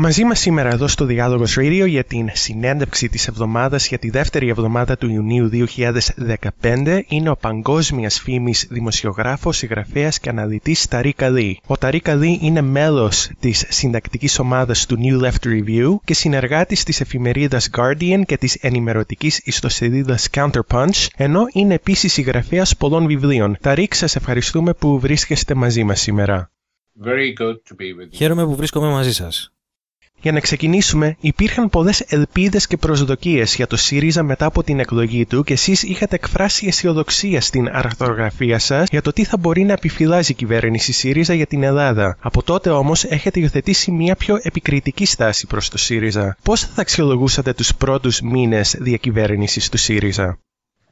Μαζί μας σήμερα εδώ στο Διάλογος Radio για την συνέντευξη της εβδομάδας για τη δεύτερη εβδομάδα του Ιουνίου 2015 είναι ο παγκόσμιας φήμης δημοσιογράφος, συγγραφέας και αναλυτής Ταρί Καλή. Ο Ταρί Καλή είναι μέλος της συντακτικής ομάδας του New Left Review και συνεργάτης της εφημερίδας Guardian και της ενημερωτικής ιστοσελίδας Counterpunch, ενώ είναι επίσης συγγραφέας πολλών βιβλίων. Ταρίκ, σας ευχαριστούμε που βρίσκεστε μαζί μας σήμερα. Χαίρομαι που βρίσκομαι μαζί σας. Για να ξεκινήσουμε, υπήρχαν πολλές ελπίδες και προσδοκίες για το ΣΥΡΙΖΑ μετά από την εκλογή του και εσείς είχατε εκφράσει αισιοδοξία στην αρθρογραφία σας για το τι θα μπορεί να επιφυλάζει η κυβέρνηση ΣΥΡΙΖΑ για την Ελλάδα. Από τότε όμως έχετε υιοθετήσει μια πιο επικριτική στάση προς το ΣΥΡΙΖΑ. Πώς θα αξιολογούσατε τους πρώτους μήνες διακυβέρνησης του ΣΥΡΙΖΑ;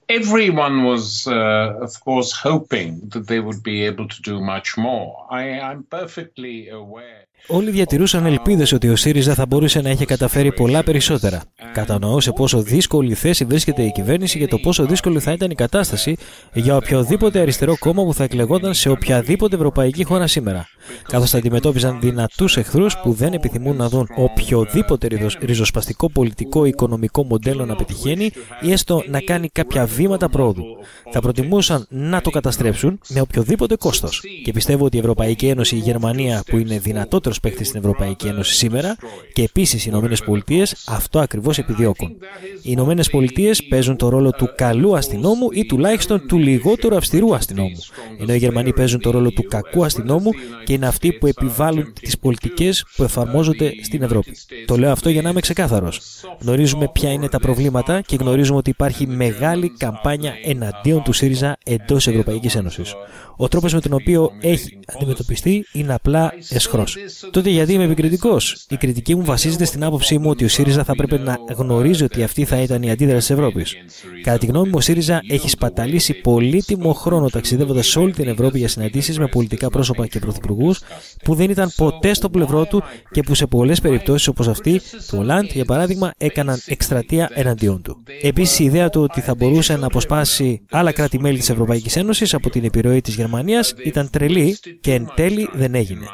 everyone was, uh, of course, hoping that they would be able to do much more. I, I'm perfectly aware. Όλοι διατηρούσαν ελπίδες ότι ο ΣΥΡΙΖΑ θα μπορούσε να έχει καταφέρει πολλά περισσότερα. Κατανοώ σε πόσο δύσκολη θέση βρίσκεται η κυβέρνηση και το πόσο δύσκολη θα ήταν η κατάσταση για οποιοδήποτε αριστερό κόμμα που θα εκλεγόταν σε οποιαδήποτε ευρωπαϊκή χώρα σήμερα. Καθώς θα αντιμετώπιζαν δυνατούς εχθρούς που δεν επιθυμούν να δουν οποιοδήποτε ριζοσπαστικό πολιτικό ή οικονομικό μοντέλο να πετυχαίνει ή έστω να κάνει κάποια βήματα πρόοδου. Θα προτιμούσαν να το καταστρέψουν με οποιοδήποτε κόστος. Και πιστεύω ότι η Ευρωπαϊκή Ένωση, η Γερμανία, που είναι δυνατότερο παίκτης στην Ευρωπαϊκή Ένωση σήμερα και επίσης οι Ηνωμένες Πολιτείες αυτό ακριβώς επιδιώκουν. Οι Ηνωμένες Πολιτείες παίζουν το ρόλο του καλού αστυνόμου ή τουλάχιστον του λιγότερου αυστηρού αστυνόμου. Ενώ οι Γερμανοί παίζουν το ρόλο του κακού αστυνόμου και είναι αυτοί που επιβάλλουν τις πολιτικές που εφαρμόζονται στην Ευρώπη. Το λέω αυτό για να είμαι ξεκάθαρος. Γνωρίζουμε ποια είναι τα προβλήματα και γνωρίζουμε ότι υπάρχει μεγάλη καμπάνια εναντίον του ΣΥΡΙΖΑ εντός Ευρωπαϊκής Ένωσης. Ο τρόπος με τον οποίο έχει αντιμετωπιστεί είναι απλά εσχρός. Τότε γιατί είμαι επικριτικός; Η κριτική μου βασίζεται στην άποψή μου ότι ο ΣΥΡΙΖΑ θα πρέπει να γνωρίζει ότι αυτή θα ήταν η αντίδραση της Ευρώπης. Κατά τη γνώμη μου, ο ΣΥΡΙΖΑ έχει σπαταλήσει πολύτιμο χρόνο ταξιδεύοντας σε όλη την Ευρώπη για συναντήσεις με πολιτικά πρόσωπα και πρωθυπουργούς που δεν ήταν ποτέ στο πλευρό του και που σε πολλές περιπτώσεις όπως αυτή του Ολάντ, για παράδειγμα, έκαναν εκστρατεία εναντίον του. Επίσης, η ιδέα του ότι θα μπορούσε να αποσπάσει άλλα κράτη-μέλη της Ευρωπαϊκής Ένωσης από την επιρροή της Γερμανίας ήταν τρελή και εν τέλει δεν έγινε.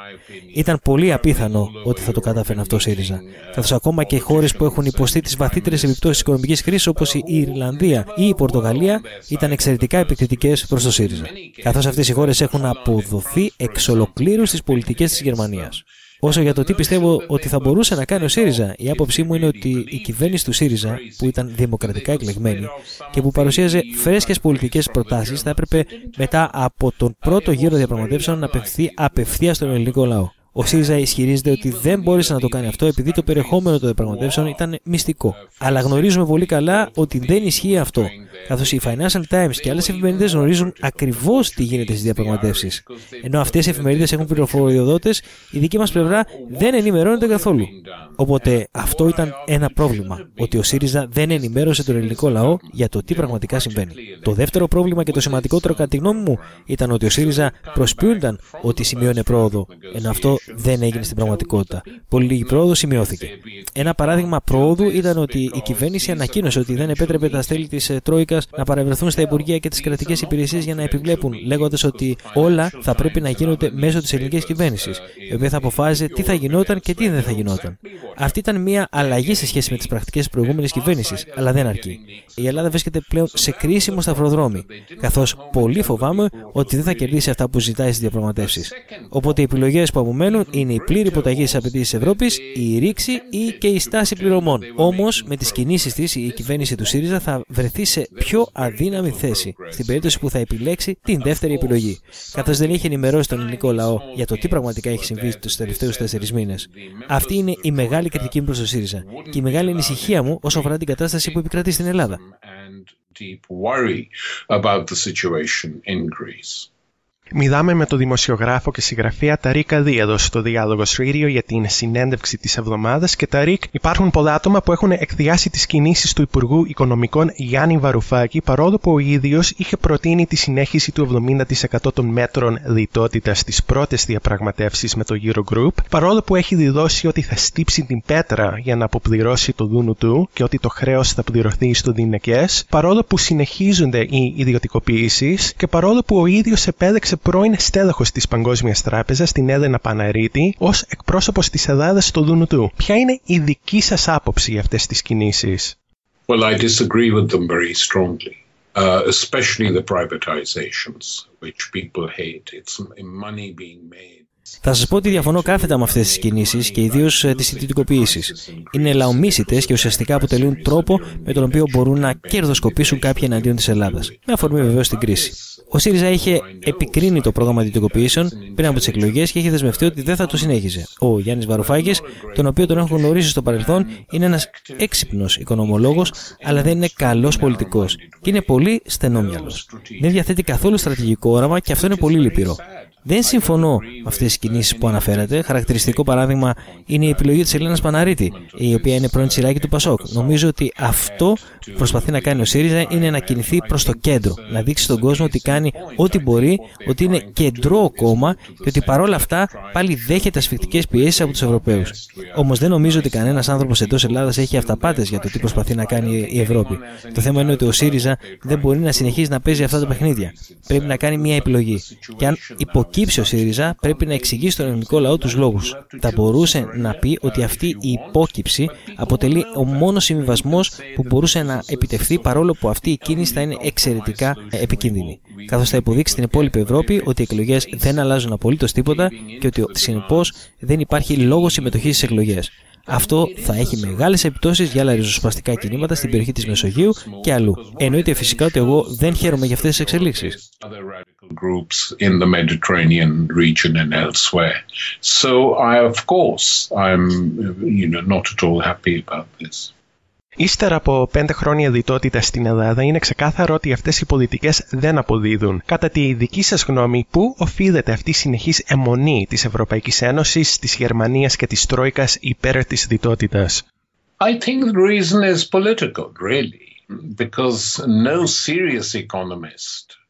Ήταν πολύ απίθανο ότι θα το κατάφερε αυτό ο ΣΥΡΙΖΑ. Καθώ ακόμα και χώρες που έχουν υποστεί τις βαθύτερες επιπτώσεις της οικονομικής κρίσης όπως η Ιρλανδία ή η Πορτογαλία ήταν εξαιρετικά επικριτικές προς το ΣΥΡΙΖΑ. Καθώς αυτές οι χώρες έχουν αποδοθεί εξ ολοκλήρους στις πολιτικές της Γερμανίας. Όσο για το τι πιστεύω ότι θα μπορούσε να κάνει ο ΣΥΡΙΖΑ, η άποψή μου είναι ότι η κυβέρνηση του ΣΥΡΙΖΑ, που ήταν δημοκρατικά εκλεγμένη και που παρουσίαζε φρέσκες πολιτικές προτάσεις, θα έπρεπε μετά από τον πρώτο γύρο διαπραγματεύσεων να απευθυνθεί απευθείας στον ελληνικό λαό. Ο ΣΥΡΙΖΑ ισχυρίζεται ότι δεν μπόρεσε να το κάνει αυτό επειδή το περιεχόμενο των διαπραγματεύσεων ήταν μυστικό. Αλλά γνωρίζουμε πολύ καλά ότι δεν ισχύει αυτό, καθώς οι Financial Times και άλλες εφημερίδες γνωρίζουν ακριβώς τι γίνεται στις διαπραγματεύσεις. Ενώ αυτές οι εφημερίδες έχουν πληροφοριοδότες, η δική μας πλευρά δεν ενημερώνεται καθόλου. Οπότε αυτό ήταν ένα πρόβλημα, ότι ο ΣΥΡΙΖΑ δεν ενημέρωσε τον ελληνικό λαό για το τι πραγματικά συμβαίνει. Το δεύτερο πρόβλημα και το σημαντικότερο κατά τη γνώμη μου ήταν ότι ο ΣΥΡΙΖΑ προσποιούνταν ότι σημείωνε πρόοδο, ενώ αυτό δεν έγινε στην πραγματικότητα. Πολύ λίγη πρόοδος σημειώθηκε. Ένα παράδειγμα πρόοδου ήταν ότι η κυβέρνηση ανακοίνωσε ότι δεν επέτρεπε τα στέλη της ε, Τρόικας να παρευρεθούν στα Υπουργεία και τις κρατικές υπηρεσίες για να επιβλέπουν, λέγοντας ότι όλα θα πρέπει να γίνονται μέσω της ελληνικής κυβέρνησης, η οποία θα αποφάσιζε τι θα γινόταν και τι δεν θα γινόταν. Αυτή ήταν μια αλλαγή σε σχέση με τις πρακτικές της προηγούμενης κυβέρνησης, αλλά δεν αρκεί. Η Ελλάδα βρίσκεται πλέον σε κρίσιμο σταυροδρόμι, καθώς πολύ φοβάμαι ότι δεν θα κερδίσει αυτά που ζητάει στις διαπραγματεύσεις. Οπότε οι επιλογές που απομένουν είναι η πλήρη υποταγή στι απαιτήσει Ευρώπης, η ρήξη ή και η στάση πληρωμών. Όμως, με τις κινήσεις της, η κυβέρνηση του ΣΥΡΙΖΑ θα βρεθεί σε πιο αδύναμη θέση στην περίπτωση που θα επιλέξει την δεύτερη επιλογή. Καθώς δεν έχει ενημερώσει τον ελληνικό λαό για το τι πραγματικά έχει συμβεί τους τελευταίους τέσσερις μήνες. Αυτή είναι η μεγάλη κριτική μου προς το ΣΥΡΙΖΑ και η μεγάλη ανησυχία μου όσο αφορά την κατάσταση που επικρατεί στην Ελλάδα. Μιλάμε με τον δημοσιογράφο και συγγραφέα Ταρίκ Αδί εδώ στο Διάλογο Radio για την συνέντευξη της εβδομάδας. Και Ταρίκ, υπάρχουν πολλά άτομα που έχουν εκδιάσει τις κινήσεις του Υπουργού Οικονομικών Γιάννη Βαρουφάκη, παρόλο που ο ίδιος είχε προτείνει τη συνέχιση του 70% των μέτρων λιτότητας στις πρώτες διαπραγματεύσεις με το Eurogroup, παρόλο που έχει δηλώσει ότι θα στύψει την πέτρα για να αποπληρώσει το δούνου του και ότι το χρέος θα πληρωθεί στο Δινεκές, παρόλο που συνεχίζονται οι ιδιωτικοποιήσεις και παρόλο που ο ίδιος επέλεξε πρώην στέλεχος της Παγκόσμιας Τράπεζας, την Έδενα Παναρίτη, ως εκπρόσωπος της Ελλάδας στο Δουνουτού. Ποια είναι η δική σας άποψη για αυτές τις κινήσεις; Well, I disagree with them very strongly. Uh, especially the privatizations, which people hate. It's money being made. Θα σας πω ότι διαφωνώ κάθετα με αυτές τις κινήσεις και ιδίως ε, τις ιδιωτικοποιήσει. Είναι λαομίσιτε και ουσιαστικά αποτελούν τρόπο με τον οποίο μπορούν να κερδοσκοπήσουν κάποιοι εναντίον της Ελλάδας. Με αφορμή βεβαίως την κρίση. Ο ΣΥΡΙΖΑ είχε επικρίνει το πρόγραμμα ιδιωτικοποιήσεων πριν από τις εκλογές και είχε δεσμευτεί ότι δεν θα το συνέχιζε. Ο Γιάννης Βαρουφάκης, τον οποίο τον έχω γνωρίσει στο παρελθόν, είναι ένας έξυπνος οικονομολόγος, αλλά δεν είναι καλός πολιτικός. Και είναι πολύ στενόμυαλος. Δεν διαθέτει καθόλου στρατηγικό όραμα και αυτό είναι πολύ λυπηρό. Δεν συμφωνώ με αυτές τι κινήσεις που αναφέρατε. Χαρακτηριστικό παράδειγμα είναι η επιλογή της Ελένας Παναρίτη, η οποία είναι πρώην τσιράκι του Πασόκ. Νομίζω ότι αυτό που προσπαθεί να κάνει ο ΣΥΡΙΖΑ είναι να κινηθεί προς το κέντρο. Να δείξει στον κόσμο ότι κάνει ό,τι μπορεί, ότι είναι κεντρό κόμμα και ότι παρόλα αυτά πάλι δέχεται ασφικτικές πιέσεις από τους Ευρωπαίους. Όμως δεν νομίζω ότι κανένας άνθρωπος εντός Ελλάδας έχει αυταπάτες για το τι προσπαθεί να κάνει η Ευρώπη. Το θέμα είναι ότι ο ΣΥΡΙΖΑ δεν μπορεί να συνεχίζει να παίζει αυτά τα παιχνίδια. Πρέπει να κάνει μια επιλογή. Και αν υποκύψει ο ΣΥΡΙΖΑ, πρέπει να εξηγήσει στον ελληνικό λαό τους λόγους. Θα μπορούσε να πει ότι αυτή η υπόκυψη αποτελεί ο μόνος συμβιβασμός που μπορούσε να επιτευχθεί παρόλο που αυτή η κίνηση θα είναι εξαιρετικά επικίνδυνη. Καθώς θα υποδείξει στην υπόλοιπη Ευρώπη ότι οι εκλογές δεν αλλάζουν απολύτως τίποτα και ότι συνεπώς δεν υπάρχει λόγος συμμετοχής στις εκλογές. Αυτό θα έχει μεγάλες επιπτώσεις για άλλα ριζοσπαστικά κινήματα στην περιοχή της Μεσογείου και αλλού. Εννοείται φυσικά ότι εγώ δεν χαίρομαι για αυτές τις εξελίξεις. groups in the Mediterranean region and elsewhere. So I, of course, I'm, you know, not at all happy about this. Ύστερα από πέντε χρόνια διτότητας στην Ελλάδα, είναι ξεκάθαρο ότι αυτές οι πολιτικές δεν αποδίδουν. Κατά τη δική σας γνώμη, πού οφείλεται αυτή η συνεχής αιμονή της Ευρωπαϊκής Ένωσης, της Γερμανίας και της Τρόικας υπέρ της διτότητας; I think the reason is political, really, because no serious economist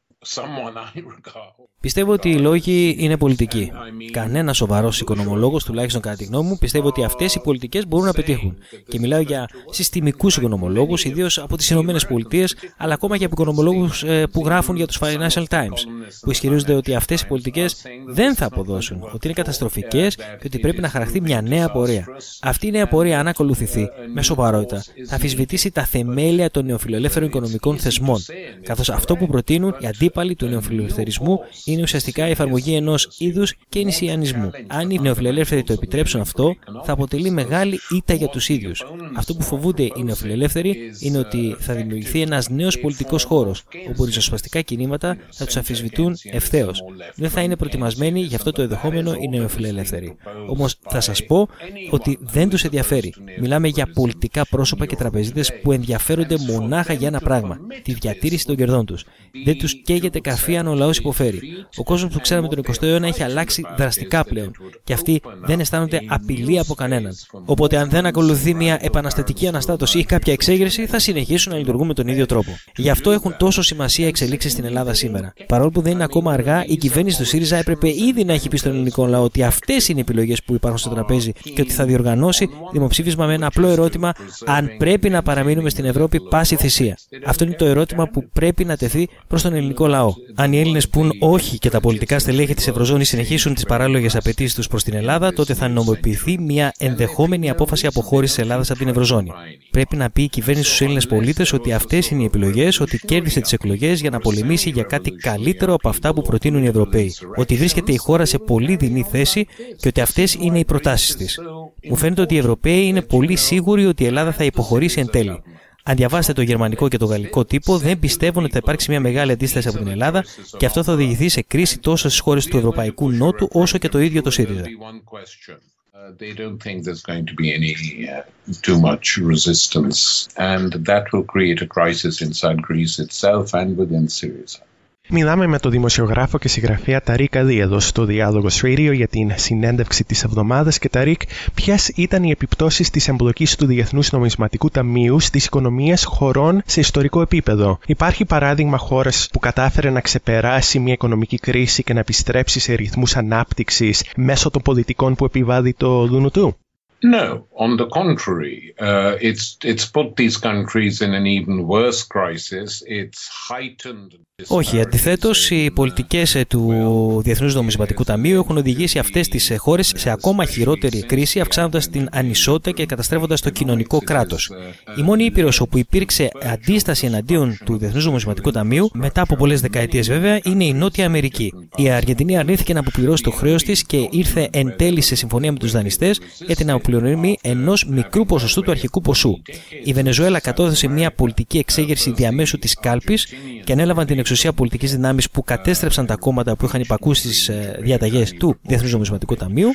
Πιστεύω ότι οι λόγοι είναι πολιτικοί. Κανένας σοβαρός οικονομολόγος, τουλάχιστον κατά τη γνώμη μου, πιστεύω ότι αυτές οι πολιτικές μπορούν να πετύχουν. Και μιλάω για συστημικούς οικονομολόγους, ιδίως από τις ΗΠΑ, αλλά ακόμα και από οικονομολόγους ε, που γράφουν για τους Financial Times, που ισχυρίζονται ότι αυτές οι πολιτικές δεν θα αποδώσουν, ότι είναι καταστροφικές και ότι πρέπει να χαραχθεί μια νέα πορεία. Αυτή η νέα πορεία, αν ακολουθηθεί με σοβαρότητα, θα αμφισβητήσει τα θεμέλια των νεοφιλελεύθερων οικονομικών θεσμών, καθώς αυτό που προτείνουν οι αντίπαλοι του νεοφιλελευθερισμού είναι ουσιαστικά η εφαρμογή ενός είδους κενησιανισμού. Αν οι νεοφιλελεύθεροι το επιτρέψουν αυτό, θα αποτελεί μεγάλη ήττα για τους ίδιους. Αυτό που φοβούνται οι νεοφιλελεύθεροι είναι ότι θα δημιουργηθεί ένας νέος πολιτικός χώρος, όπου ριζοσπαστικά κινήματα θα τους αμφισβητούν ευθέως. Δεν θα είναι προετοιμασμένοι για αυτό το ενδεχόμενο οι νεοφιλελεύθεροι. Όμως θα σας πω ότι δεν τους ενδιαφέρει. Μιλάμε για πολιτικά πρόσωπα και τραπεζίτες που ενδιαφέρονται μονάχα για ένα πράγμα, τη διατήρηση των κερδών τους. Δεν τους καίγεται καφέ αν ο λαός υποφέρει. Ο κόσμος που ξέραμε τον 20ο αιώνα έχει αλλάξει δραστικά πλέον και αυτοί δεν αισθάνονται απειλή από κανέναν. Οπότε, αν δεν ακολουθεί μια επαναστατική αναστάτωση ή κάποια εξέγερση, θα συνεχίσουν να λειτουργούν με τον ίδιο τρόπο. Γι' αυτό έχουν τόσο σημασία εξελίξεις στην Ελλάδα σήμερα. Παρόλο που δεν είναι ακόμα αργά, η κυβέρνηση του ΣΥΡΙΖΑ έπρεπε ήδη να έχει πει στον ελληνικό λαό ότι αυτές είναι οι επιλογές που υπάρχουν στο τραπέζι και ότι θα διοργανώσει δημοψήφισμα με ένα απλό ερώτημα αν πρέπει να παραμείνουμε στην Ευρώπη πάση θυσία. Αυτό είναι το ερώτημα που πρέπει να τεθεί προς τον ελληνικό λαό. Αν οι Έλληνες πούν όχι και τα πολιτικά στελέχη της Ευρωζώνης συνεχίσουν τις παράλογες απαιτήσεις τους προς την Ελλάδα, τότε θα νομοποιηθεί μια ενδεχόμενη απόφαση αποχώρησης της Ελλάδας από την Ευρωζώνη. Πρέπει να πει η κυβέρνηση στους Έλληνες πολίτες ότι αυτές είναι οι επιλογές, ότι κέρδισε τις εκλογές για να πολεμήσει για κάτι καλύτερο από αυτά που προτείνουν οι Ευρωπαίοι. Ότι βρίσκεται η χώρα σε πολύ δεινή θέση και ότι αυτές είναι οι προτάσεις της. Μου φαίνεται ότι οι Ευρωπαίοι είναι πολύ σίγουροι ότι η Ελλάδα θα υποχωρήσει εν τέλει. Αν διαβάσετε το γερμανικό και το γαλλικό τύπο, δεν πιστεύουν ότι θα υπάρξει μια μεγάλη αντίσταση από την Ελλάδα και αυτό θα οδηγηθεί σε κρίση τόσο στις χώρες του Ευρωπαϊκού Νότου όσο και το ίδιο το ΣΥΡΙΖΑ. They don't think there's going to be any uh, too much resistance, and that will create a crisis inside Greece itself and within Syria. Μιλάμε με τον δημοσιογράφο και συγγραφέα Ταρίκ Αδί εδώ στο Διάλογος Radio για την συνέντευξη της εβδομάδας και Ταρίκ, ποιες ήταν οι επιπτώσεις της εμπλοκής του Διεθνούς Νομισματικού Ταμείου στις οικονομίες χωρών σε ιστορικό επίπεδο; Υπάρχει παράδειγμα χώρας που κατάφερε να ξεπεράσει μια οικονομική κρίση και να επιστρέψει σε ρυθμούς ανάπτυξης μέσω των πολιτικών που επιβάλλει το Δουνουτού; No, on the contrary, uh, it's it's put these countries in an even worse crisis. It's heightened. Όχι, αντιθέτως, οι πολιτικές ε, του Διεθνούς Νομισματικού Ταμείου έχουν οδηγήσει αυτές τις ε, χώρες σε ακόμα χειρότερη κρίση, αυξάνοντας την ανισότητα και καταστρέφοντας το κοινωνικό κράτος. Η μόνη ήπειρος όπου υπήρξε αντίσταση εναντίον του Διεθνούς Νομισματικού Ταμείου, μετά από πολλές δεκαετίες βέβαια, είναι η Νότια Αμερική. Η Αργεντινή αρνήθηκε να αποπληρώσει το χρέος της και ήρθε εν τέλει σε συμφωνία με τους δανειστές για την αποπληρωμή ενός μικρού ποσοστού του αρχικού ποσού. Η Βενεζουέλα κατώθησε μια πολιτική εξέγερση διαμέσου της κάλπης και ανέλαβαν την εξουσία πολιτικής δυνάμεις που κατέστρεψαν τα κόμματα που είχαν υπακούσει στις ε, διαταγές του Διεθνούς Νομισματικού Ταμείου.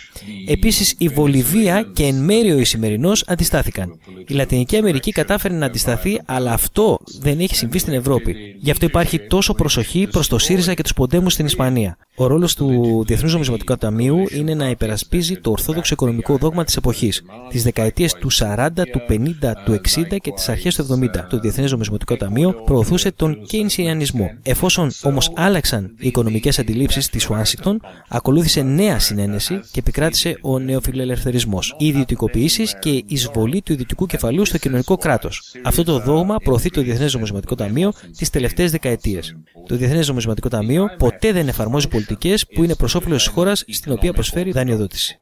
Επίσης, η Βολιβία και εν μέρει ο Ισημερινός αντιστάθηκαν. Η Λατινική Αμερική κατάφερε να αντισταθεί, αλλά αυτό δεν έχει συμβεί στην Ευρώπη. Γι' αυτό υπάρχει τόσο προσοχή προς το ΣΥΡΙΖΑ και τους ποντέμους στην Ισπανία. Ο ρόλος του Διεθνούς Νομισματικού Ταμείου είναι να υπερασπίζει το ορθόδοξο οικονομικό δόγμα της εποχής, τι δεκαετίε του 40, του 50, του 60 και τις αρχές του 70. Το Διεθνές Νομισματικό Ταμείο προωθούσε τον Κέινσιανισμό. Εφόσον όμως άλλαξαν οι οικονομικές αντιλήψεις της Ουάσιγκτον, ακολούθησε νέα συνένεση και επικράτησε ο νεοφιλελευθερισμός, οι ιδιωτικοποιήσει και η εισβολή του ιδιωτικού κεφαλού στο κοινωνικό κράτος. Αυτό το δόγμα προωθεί το Διεθνές Νομισματικό Ταμείο τις τελευταίες δεκαετίες. Το Διεθνές Νομισματικό Ταμείο ποτέ δεν εφαρμόζει πολιτικέ που είναι προ όφελο τη χώρα στην οποία προσφέρει δανειοδότηση.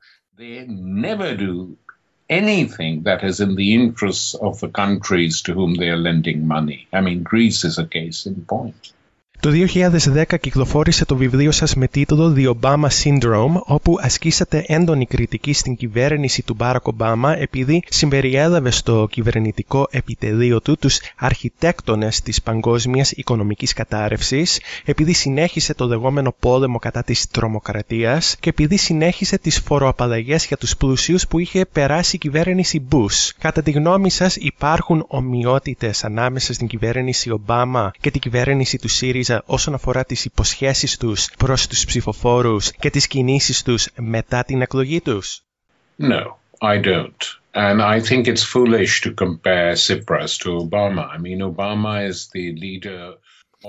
anything that is in the interests of the countries to whom they are lending money. I mean, Greece is a case in point. Το 2010 κυκλοφόρησε το βιβλίο σας με τίτλο The Obama Syndrome, όπου ασκήσατε έντονη κριτική στην κυβέρνηση του Μπάρακ Ομπάμα επειδή συμπεριέλαβε στο κυβερνητικό επιτελείο του τους αρχιτέκτονες της παγκόσμιας οικονομικής κατάρρευσης, επειδή συνέχισε το λεγόμενο πόλεμο κατά της τρομοκρατίας και επειδή συνέχισε τις φοροαπαλλαγές για τους πλούσιους που είχε περάσει η κυβέρνηση Bush. Κατά τη γνώμη σας υπάρχουν ομοιότητες ανάμεσα στην κυβέρνηση Ομπάμα και την κυβέρνηση του ΣΥΡΙΖΑ όσον αφορά τις υποσχέσεις τους προς τους ψηφοφόρους και τις κινήσεις τους μετά την εκλογή τους; No, I don't. And I think it's foolish to compare Tsipras to Obama. I mean, Obama is the leader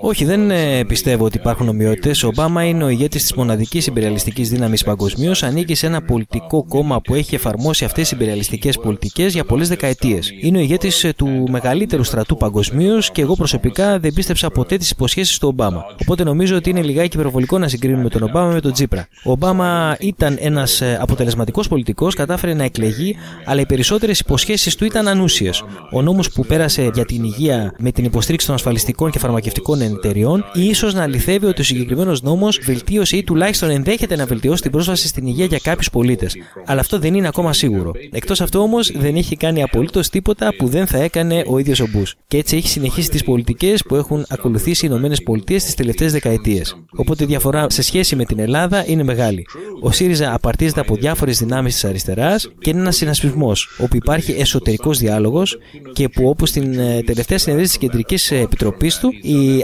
όχι, δεν ε, πιστεύω ότι υπάρχουν ομοιότητες. Ο Ομπάμα είναι ο ηγέτης της μοναδικής υπεριαλιστικής δύναμης παγκοσμίως, ανήκει σε ένα πολιτικό κόμμα που έχει εφαρμόσει αυτές τι υπεριαλιστικές πολιτικές για πολλές δεκαετίες. Είναι ο ηγέτης ε, του μεγαλύτερου στρατού παγκοσμίως και εγώ προσωπικά δεν πίστεψα ποτέ τις υποσχέσεις του Ομπάμα. Οπότε νομίζω ότι είναι λιγάκι υπερβολικό να συγκρίνουμε τον Ομπάμα με τον Τζίπρα. Ο Ομπάμα ήταν ένας ε, αποτελεσματικός πολιτικός, κατάφερε να εκλεγεί, αλλά οι περισσότερες υποσχέσεις του ήταν ανούσιες. Ο νόμος που πέρασε για την υγεία με την υποστήριξη των ασφαλιστικών και φαρμακευτικών εταιριών, ίσως να αληθεύει ότι ο συγκεκριμένος νόμος βελτίωσε ή τουλάχιστον ενδέχεται να βελτιώσει την πρόσβαση στην υγεία για κάποιους πολίτες. Αλλά αυτό δεν είναι ακόμα σίγουρο. Εκτός αυτού όμως δεν έχει κάνει απολύτως τίποτα που δεν θα έκανε ο ίδιος ο Μπούς. Και έτσι έχει συνεχίσει τις πολιτικές που έχουν ακολουθήσει οι ΗΠΑ τις τελευταίες δεκαετίες. Οπότε η διαφορά σε σχέση με την Ελλάδα είναι μεγάλη. Ο ΣΥΡΙΖΑ απαρτίζεται από διάφορες δυνάμεις της αριστεράς και είναι ένας συνασπισμός όπου υπάρχει εσωτερικός διάλογος και που όπως στην ε, τελευταία συνεδρία της Κεντρικής Επιτροπής του η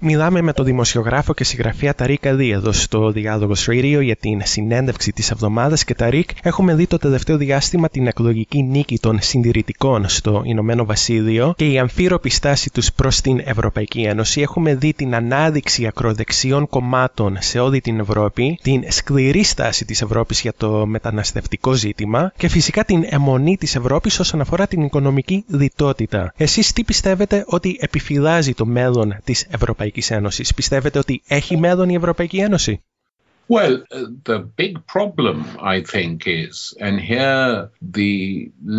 Μιλάμε με τον δημοσιογράφο και συγγραφέα Ταρίκ Αδί εδώ στο Διάλογος Radio για την συνέντευξη της εβδομάδας και Ταρίκ έχουμε δει το τελευταίο διάστημα την εκλογική νίκη των συντηρητικών στο Ηνωμένο Βασίλειο και η αμφίροπη στάση τους προς την Ευρωπαϊκή Ένωση. Έχουμε δει την ανάδειξη ακροδεξιών κομμάτων σε όλη την Ευρώπη, την σκληρή στάση της Ευρώπης για το μεταναστευτικό ζήτημα και φυσικά την αιμονή της Ευρώπης όσον αφορά την οικονομική λιτότητα. Εσείς τι πιστεύετε ότι επιφυλάζει το μέλλον της Ευρωπαϊκής Ευρωπαϊκής Ένωσης. Πιστεύετε ότι έχει μέλλον η Ευρωπαϊκή Ένωση? Well, the big problem, I think, is, and here the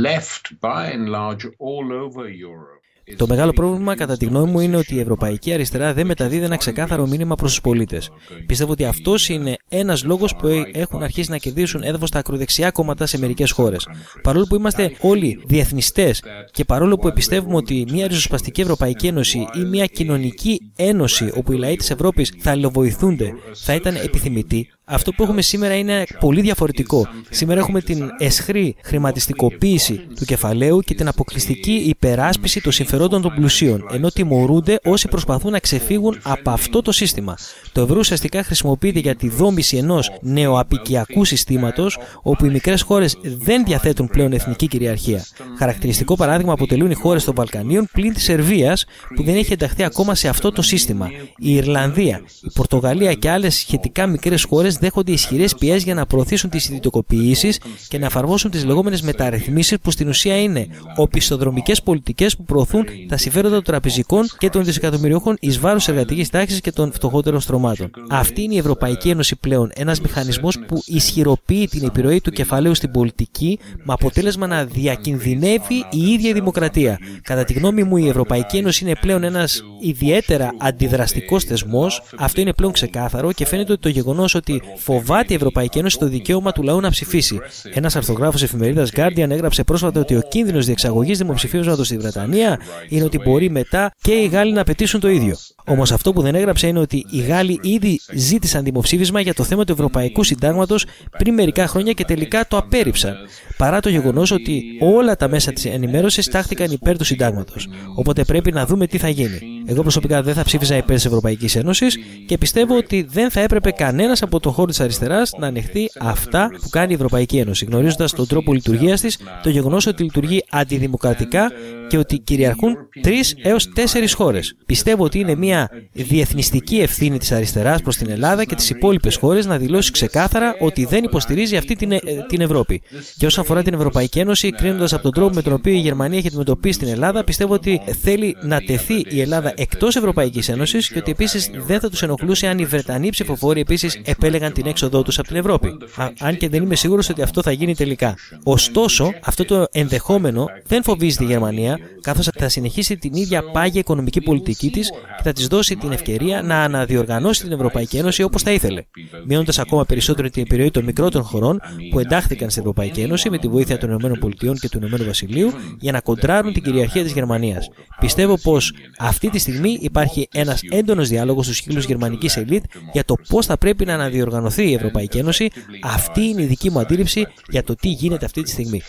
left, by and large, all over Europe, το μεγάλο πρόβλημα, κατά τη γνώμη μου, είναι ότι η Ευρωπαϊκή Αριστερά δεν μεταδίδει ένα ξεκάθαρο μήνυμα προς τους πολίτες. Πιστεύω ότι αυτός είναι ένας λόγος που έχουν αρχίσει να κερδίσουν έδαφος στα ακροδεξιά κόμματα σε μερικές χώρες. Παρόλο που είμαστε όλοι διεθνιστές και παρόλο που πιστεύουμε ότι μια ριζοσπαστική Ευρωπαϊκή Ένωση ή μια κοινωνική ένωση όπου οι λαοί της Ευρώπης θα αλληλοβοηθούνται θα ήταν επιθυμητή, Αυτό που έχουμε σήμερα είναι πολύ διαφορετικό. Σήμερα έχουμε την εσχρή χρηματιστικοποίηση του κεφαλαίου και την αποκλειστική υπεράσπιση των συμφερόντων των πλουσίων, ενώ τιμωρούνται όσοι προσπαθούν να ξεφύγουν από αυτό το σύστημα. Το ευρώ ουσιαστικά χρησιμοποιείται για τη δόμηση ενός νεοαπικιακού συστήματος, όπου οι μικρές χώρες δεν διαθέτουν πλέον εθνική κυριαρχία. Χαρακτηριστικό παράδειγμα αποτελούν οι χώρες των Βαλκανίων πλην της Σερβίας, που δεν έχει ενταχθεί ακόμα σε αυτό το σύστημα. Η Ιρλανδία, η Πορτογαλία και άλλες σχετικά μικρές χώρες δέχονται ισχυρές πιέσεις για να προωθήσουν τις ιδιωτικοποιήσεις και να εφαρμόσουν τις λεγόμενες μεταρρυθμίσεις που στην ουσία είναι οπισθοδρομικές πολιτικές που προωθούν τα συμφέροντα των τραπεζικών και των δισεκατομμυριούχων εις βάρος εργατικής τάξης και των φτωχότερων στρωμάτων. Αυτή είναι η Ευρωπαϊκή Ένωση πλέον, ένας μηχανισμός που ισχυροποιεί την επιρροή του κεφαλαίου στην πολιτική με αποτέλεσμα να διακινδυνεύει η ίδια η δημοκρατία. Κατά τη γνώμη μου, η Ευρωπαϊκή Ένωση είναι πλέον ένας ιδιαίτερα αντιδραστικός θεσμός. Αυτό είναι πλέον ξεκάθαρο και φαίνεται ότι το γεγονός ότι φοβάται η Ευρωπαϊκή Ένωση το δικαίωμα του λαού να ψηφίσει. Ένας αρθογράφο εφημερίδας Guardian έγραψε πρόσφατα ότι ο κίνδυνος διεξαγωγής δημοψηφίσματο στη Βρετανία είναι ότι μπορεί μετά και οι Γάλλοι να πετήσουν το ίδιο. Όμως αυτό που δεν έγραψε είναι ότι οι Γάλλοι ήδη ζήτησαν δημοψήφισμα για το θέμα του Ευρωπαϊκού Συντάγματος πριν μερικά χρόνια και τελικά το απέρριψαν. Παρά το γεγονός ότι όλα τα μέσα της ενημέρωσης τάχθηκαν υπέρ του Συντάγματος. Οπότε πρέπει να δούμε τι θα γίνει. Εγώ προσωπικά δεν θα ψήφιζα υπέρ της Ευρωπαϊκής Ένωσης και πιστεύω ότι δεν θα έπρεπε κανένας από τον χώρο της αριστεράς να ανεχθεί αυτά που κάνει η Ευρωπαϊκή Ένωση, γνωρίζοντας τον τρόπο λειτουργίας της, το γεγονός ότι λειτουργεί αντιδημοκρατικά και ότι κυριαρχούν τρεις έως τέσσερις χώρες. Πιστεύω ότι είναι μια διεθνιστική ευθύνη της αριστεράς προς την Ελλάδα και τις υπόλοιπες χώρες να δηλώσει ξεκάθαρα ότι δεν υποστηρίζει αυτή την, ε, την Ευρώπη. Και όσον αφορά την Ευρωπαϊκή Ένωση, κρίνοντας από τον τρόπο με τον οποίο η Γερμανία έχει αντιμετωπίσει την Ελλάδα, πιστεύω ότι θέλει να τεθεί η Ελλάδα εκτός Ευρωπαϊκής Ένωσης και ότι επίσης δεν θα τους ενοχλούσε αν οι Βρετανοί ψηφοφόροι επίσης επέλεγαν την έξοδό τους από την Ευρώπη. Α, αν και δεν είμαι σίγουρος ότι αυτό θα γίνει τελικά. Ωστόσο, αυτό το ενδεχόμενο δεν φοβίζει τη Γερμανία, καθώς θα συνεχίσει την ίδια πάγια οικονομική πολιτική της και θα της δώσει την ευκαιρία να αναδιοργανώσει την Ευρωπαϊκή Ένωση όπως θα ήθελε, μειώνοντας ακόμα περισσότερο την επιρροή των μικρότερων χωρών που εντάχθηκαν στην Ευρωπαϊκή Ένωση με τη βοήθεια των ΗΠΑ και του Ηνωμένου Βασιλείου για να κοντράρουν την κυριαρχία της Γερμανίας. Πιστεύω πως αυτή τη στιγμή υπάρχει ένας έντονος διάλογος στους κύκλους γερμανικής ελίτ για το πώς θα πρέπει να αναδιοργανωθεί η Ευρωπαϊκή Ένωση. Αυτή είναι η δική μου αντίληψη για το τι γίνεται αυτή τη στιγμή.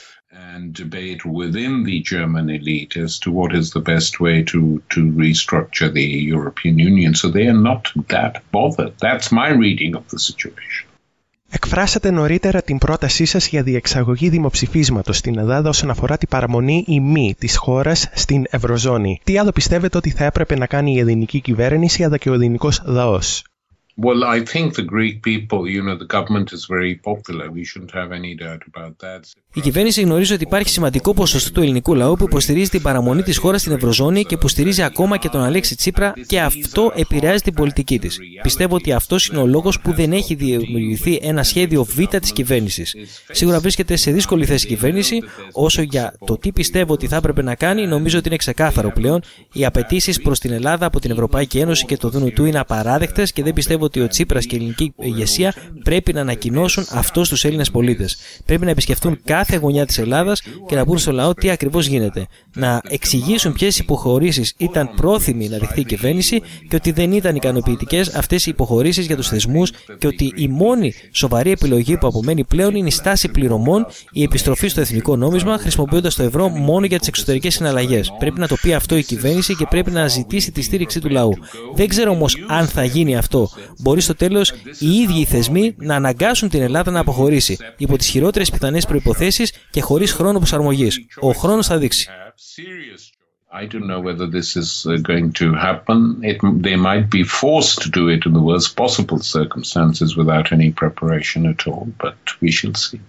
and debate within the German elite as to what is the best way to, to restructure the European Union. So they are not that bothered. That's my reading of the situation. Εκφράσατε νωρίτερα την πρότασή σας για διεξαγωγή δημοψηφίσματος στην Ελλάδα όσον αφορά την παραμονή ή μη της χώρας στην Ευρωζώνη. Τι άλλο πιστεύετε ότι θα έπρεπε να κάνει η ελληνική κυβέρνηση αλλά και ο ελληνικός λαός; Well, I think the Greek people, you know, the government is very popular. We shouldn't have any doubt about that. Η κυβέρνηση γνωρίζει ότι υπάρχει σημαντικό ποσοστό του ελληνικού λαού που υποστηρίζει την παραμονή της χώρας στην Ευρωζώνη και που στηρίζει ακόμα και τον Αλέξη Τσίπρα και αυτό επηρεάζει την πολιτική της. Πιστεύω ότι αυτός είναι ο λόγος που δεν έχει δημιουργηθεί ένα σχέδιο Β της κυβέρνησης. Σίγουρα βρίσκεται σε δύσκολη θέση η κυβέρνηση. Όσο για το τι πιστεύω ότι θα έπρεπε να κάνει, νομίζω ότι είναι ξεκάθαρο πλέον. Οι απαιτήσεις προς την Ελλάδα από την Ευρωπαϊκή Ένωση και το ΔΝΤ είναι απαράδεκτες και δεν πιστεύω ότι ο Τσίπρας και η ελληνική ηγεσία πρέπει να ανακοινώσουν αυτό στους Έλληνες πολίτες. Πρέπει να επισκεφτούν κάθε γωνιά της Ελλάδας και να πούν στο λαό τι ακριβώς γίνεται. Να εξηγήσουν ποιες υποχωρήσεις ήταν πρόθυμοι να δεχθεί η κυβέρνηση και ότι δεν ήταν ικανοποιητικές αυτές οι υποχωρήσεις για τους θεσμούς και ότι η μόνη σοβαρή επιλογή που απομένει πλέον είναι η στάση πληρωμών, η επιστροφή στο εθνικό νόμισμα χρησιμοποιώντας το ευρώ μόνο για τις εξωτερικές συναλλαγές. Πρέπει να το πει αυτό η κυβέρνηση και πρέπει να ζητήσει τη στήριξη του λαού. Δεν ξέρω όμως αν θα γίνει αυτό μπορεί στο τέλος οι ίδιοι οι θεσμοί να αναγκάσουν την Ελλάδα να αποχωρήσει υπό τις χειρότερες πιθανές προποθέσει και χωρίς χρόνο προσαρμογής. Ο χρόνος θα δείξει. I don't know whether this is going to happen. It, they might be forced to do it in the worst possible circumstances without any preparation at all, but we shall see.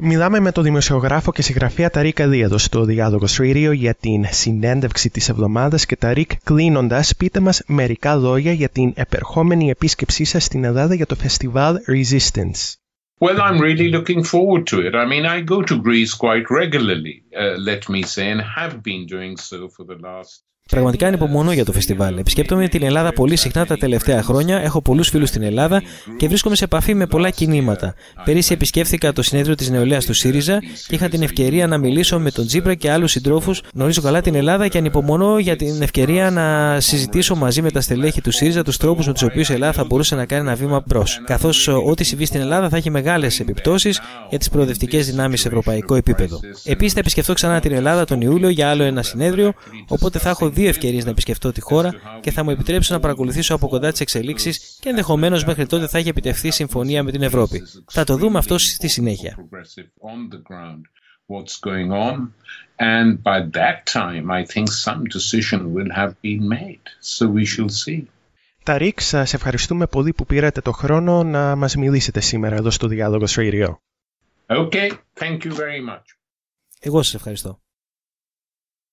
Μιλάμε με τον δημοσιογράφο και συγγραφέα Ταρίκ Αδίαδο στο Διάλογο Radio για την συνέντευξη της εβδομάδας και Ταρίκ κλείνοντας πείτε μας μερικά λόγια για την επερχόμενη επίσκεψή σας στην Ελλάδα για το φεστιβάλ Resistance. Well, I'm really looking forward to it. I mean, I go to Greece quite regularly, uh, let me say, and have been doing so for the last Πραγματικά ανυπομονώ για το φεστιβάλ. Επισκέπτομαι την Ελλάδα πολύ συχνά τα τελευταία χρόνια, έχω πολλούς φίλους στην Ελλάδα και βρίσκομαι σε επαφή με πολλά κινήματα. Πέρυσι επισκέφθηκα το συνέδριο της νεολαίας του ΣΥΡΙΖΑ και είχα την ευκαιρία να μιλήσω με τον Τζίπρα και άλλους συντρόφους. Γνωρίζω καλά την Ελλάδα και ανυπομονώ για την ευκαιρία να συζητήσω μαζί με τα στελέχη του ΣΥΡΙΖΑ τους τρόπους με τους οποίους η Ελλάδα θα μπορούσε να κάνει ένα βήμα μπρος. Καθώς ό,τι συμβεί στην Ελλάδα θα έχει μεγάλες επιπτώσεις για τις προοδευτικές δυνάμεις σε ευρωπαϊκό επίπεδο. Επίσης θα επισκεφτώ ξανά την Ελλάδα τον Ιούλιο για άλλο ένα συνέδριο, οπότε θα έχω δύο ευκαιρίες να επισκεφτώ τη χώρα και θα μου επιτρέψει να παρακολουθήσω από κοντά τις εξελίξεις και ενδεχομένως μέχρι τότε θα έχει επιτευχθεί συμφωνία με την Ευρώπη. Θα το δούμε αυτό στη συνέχεια. what's going on. And by that time, I think some decision will have been made. So we shall see. Ταρίκ, σας ευχαριστούμε πολύ που πήρατε το χρόνο να μας μιλήσετε σήμερα εδώ στο Διάλογος Radio. Okay, thank you very much. Εγώ σας ευχαριστώ.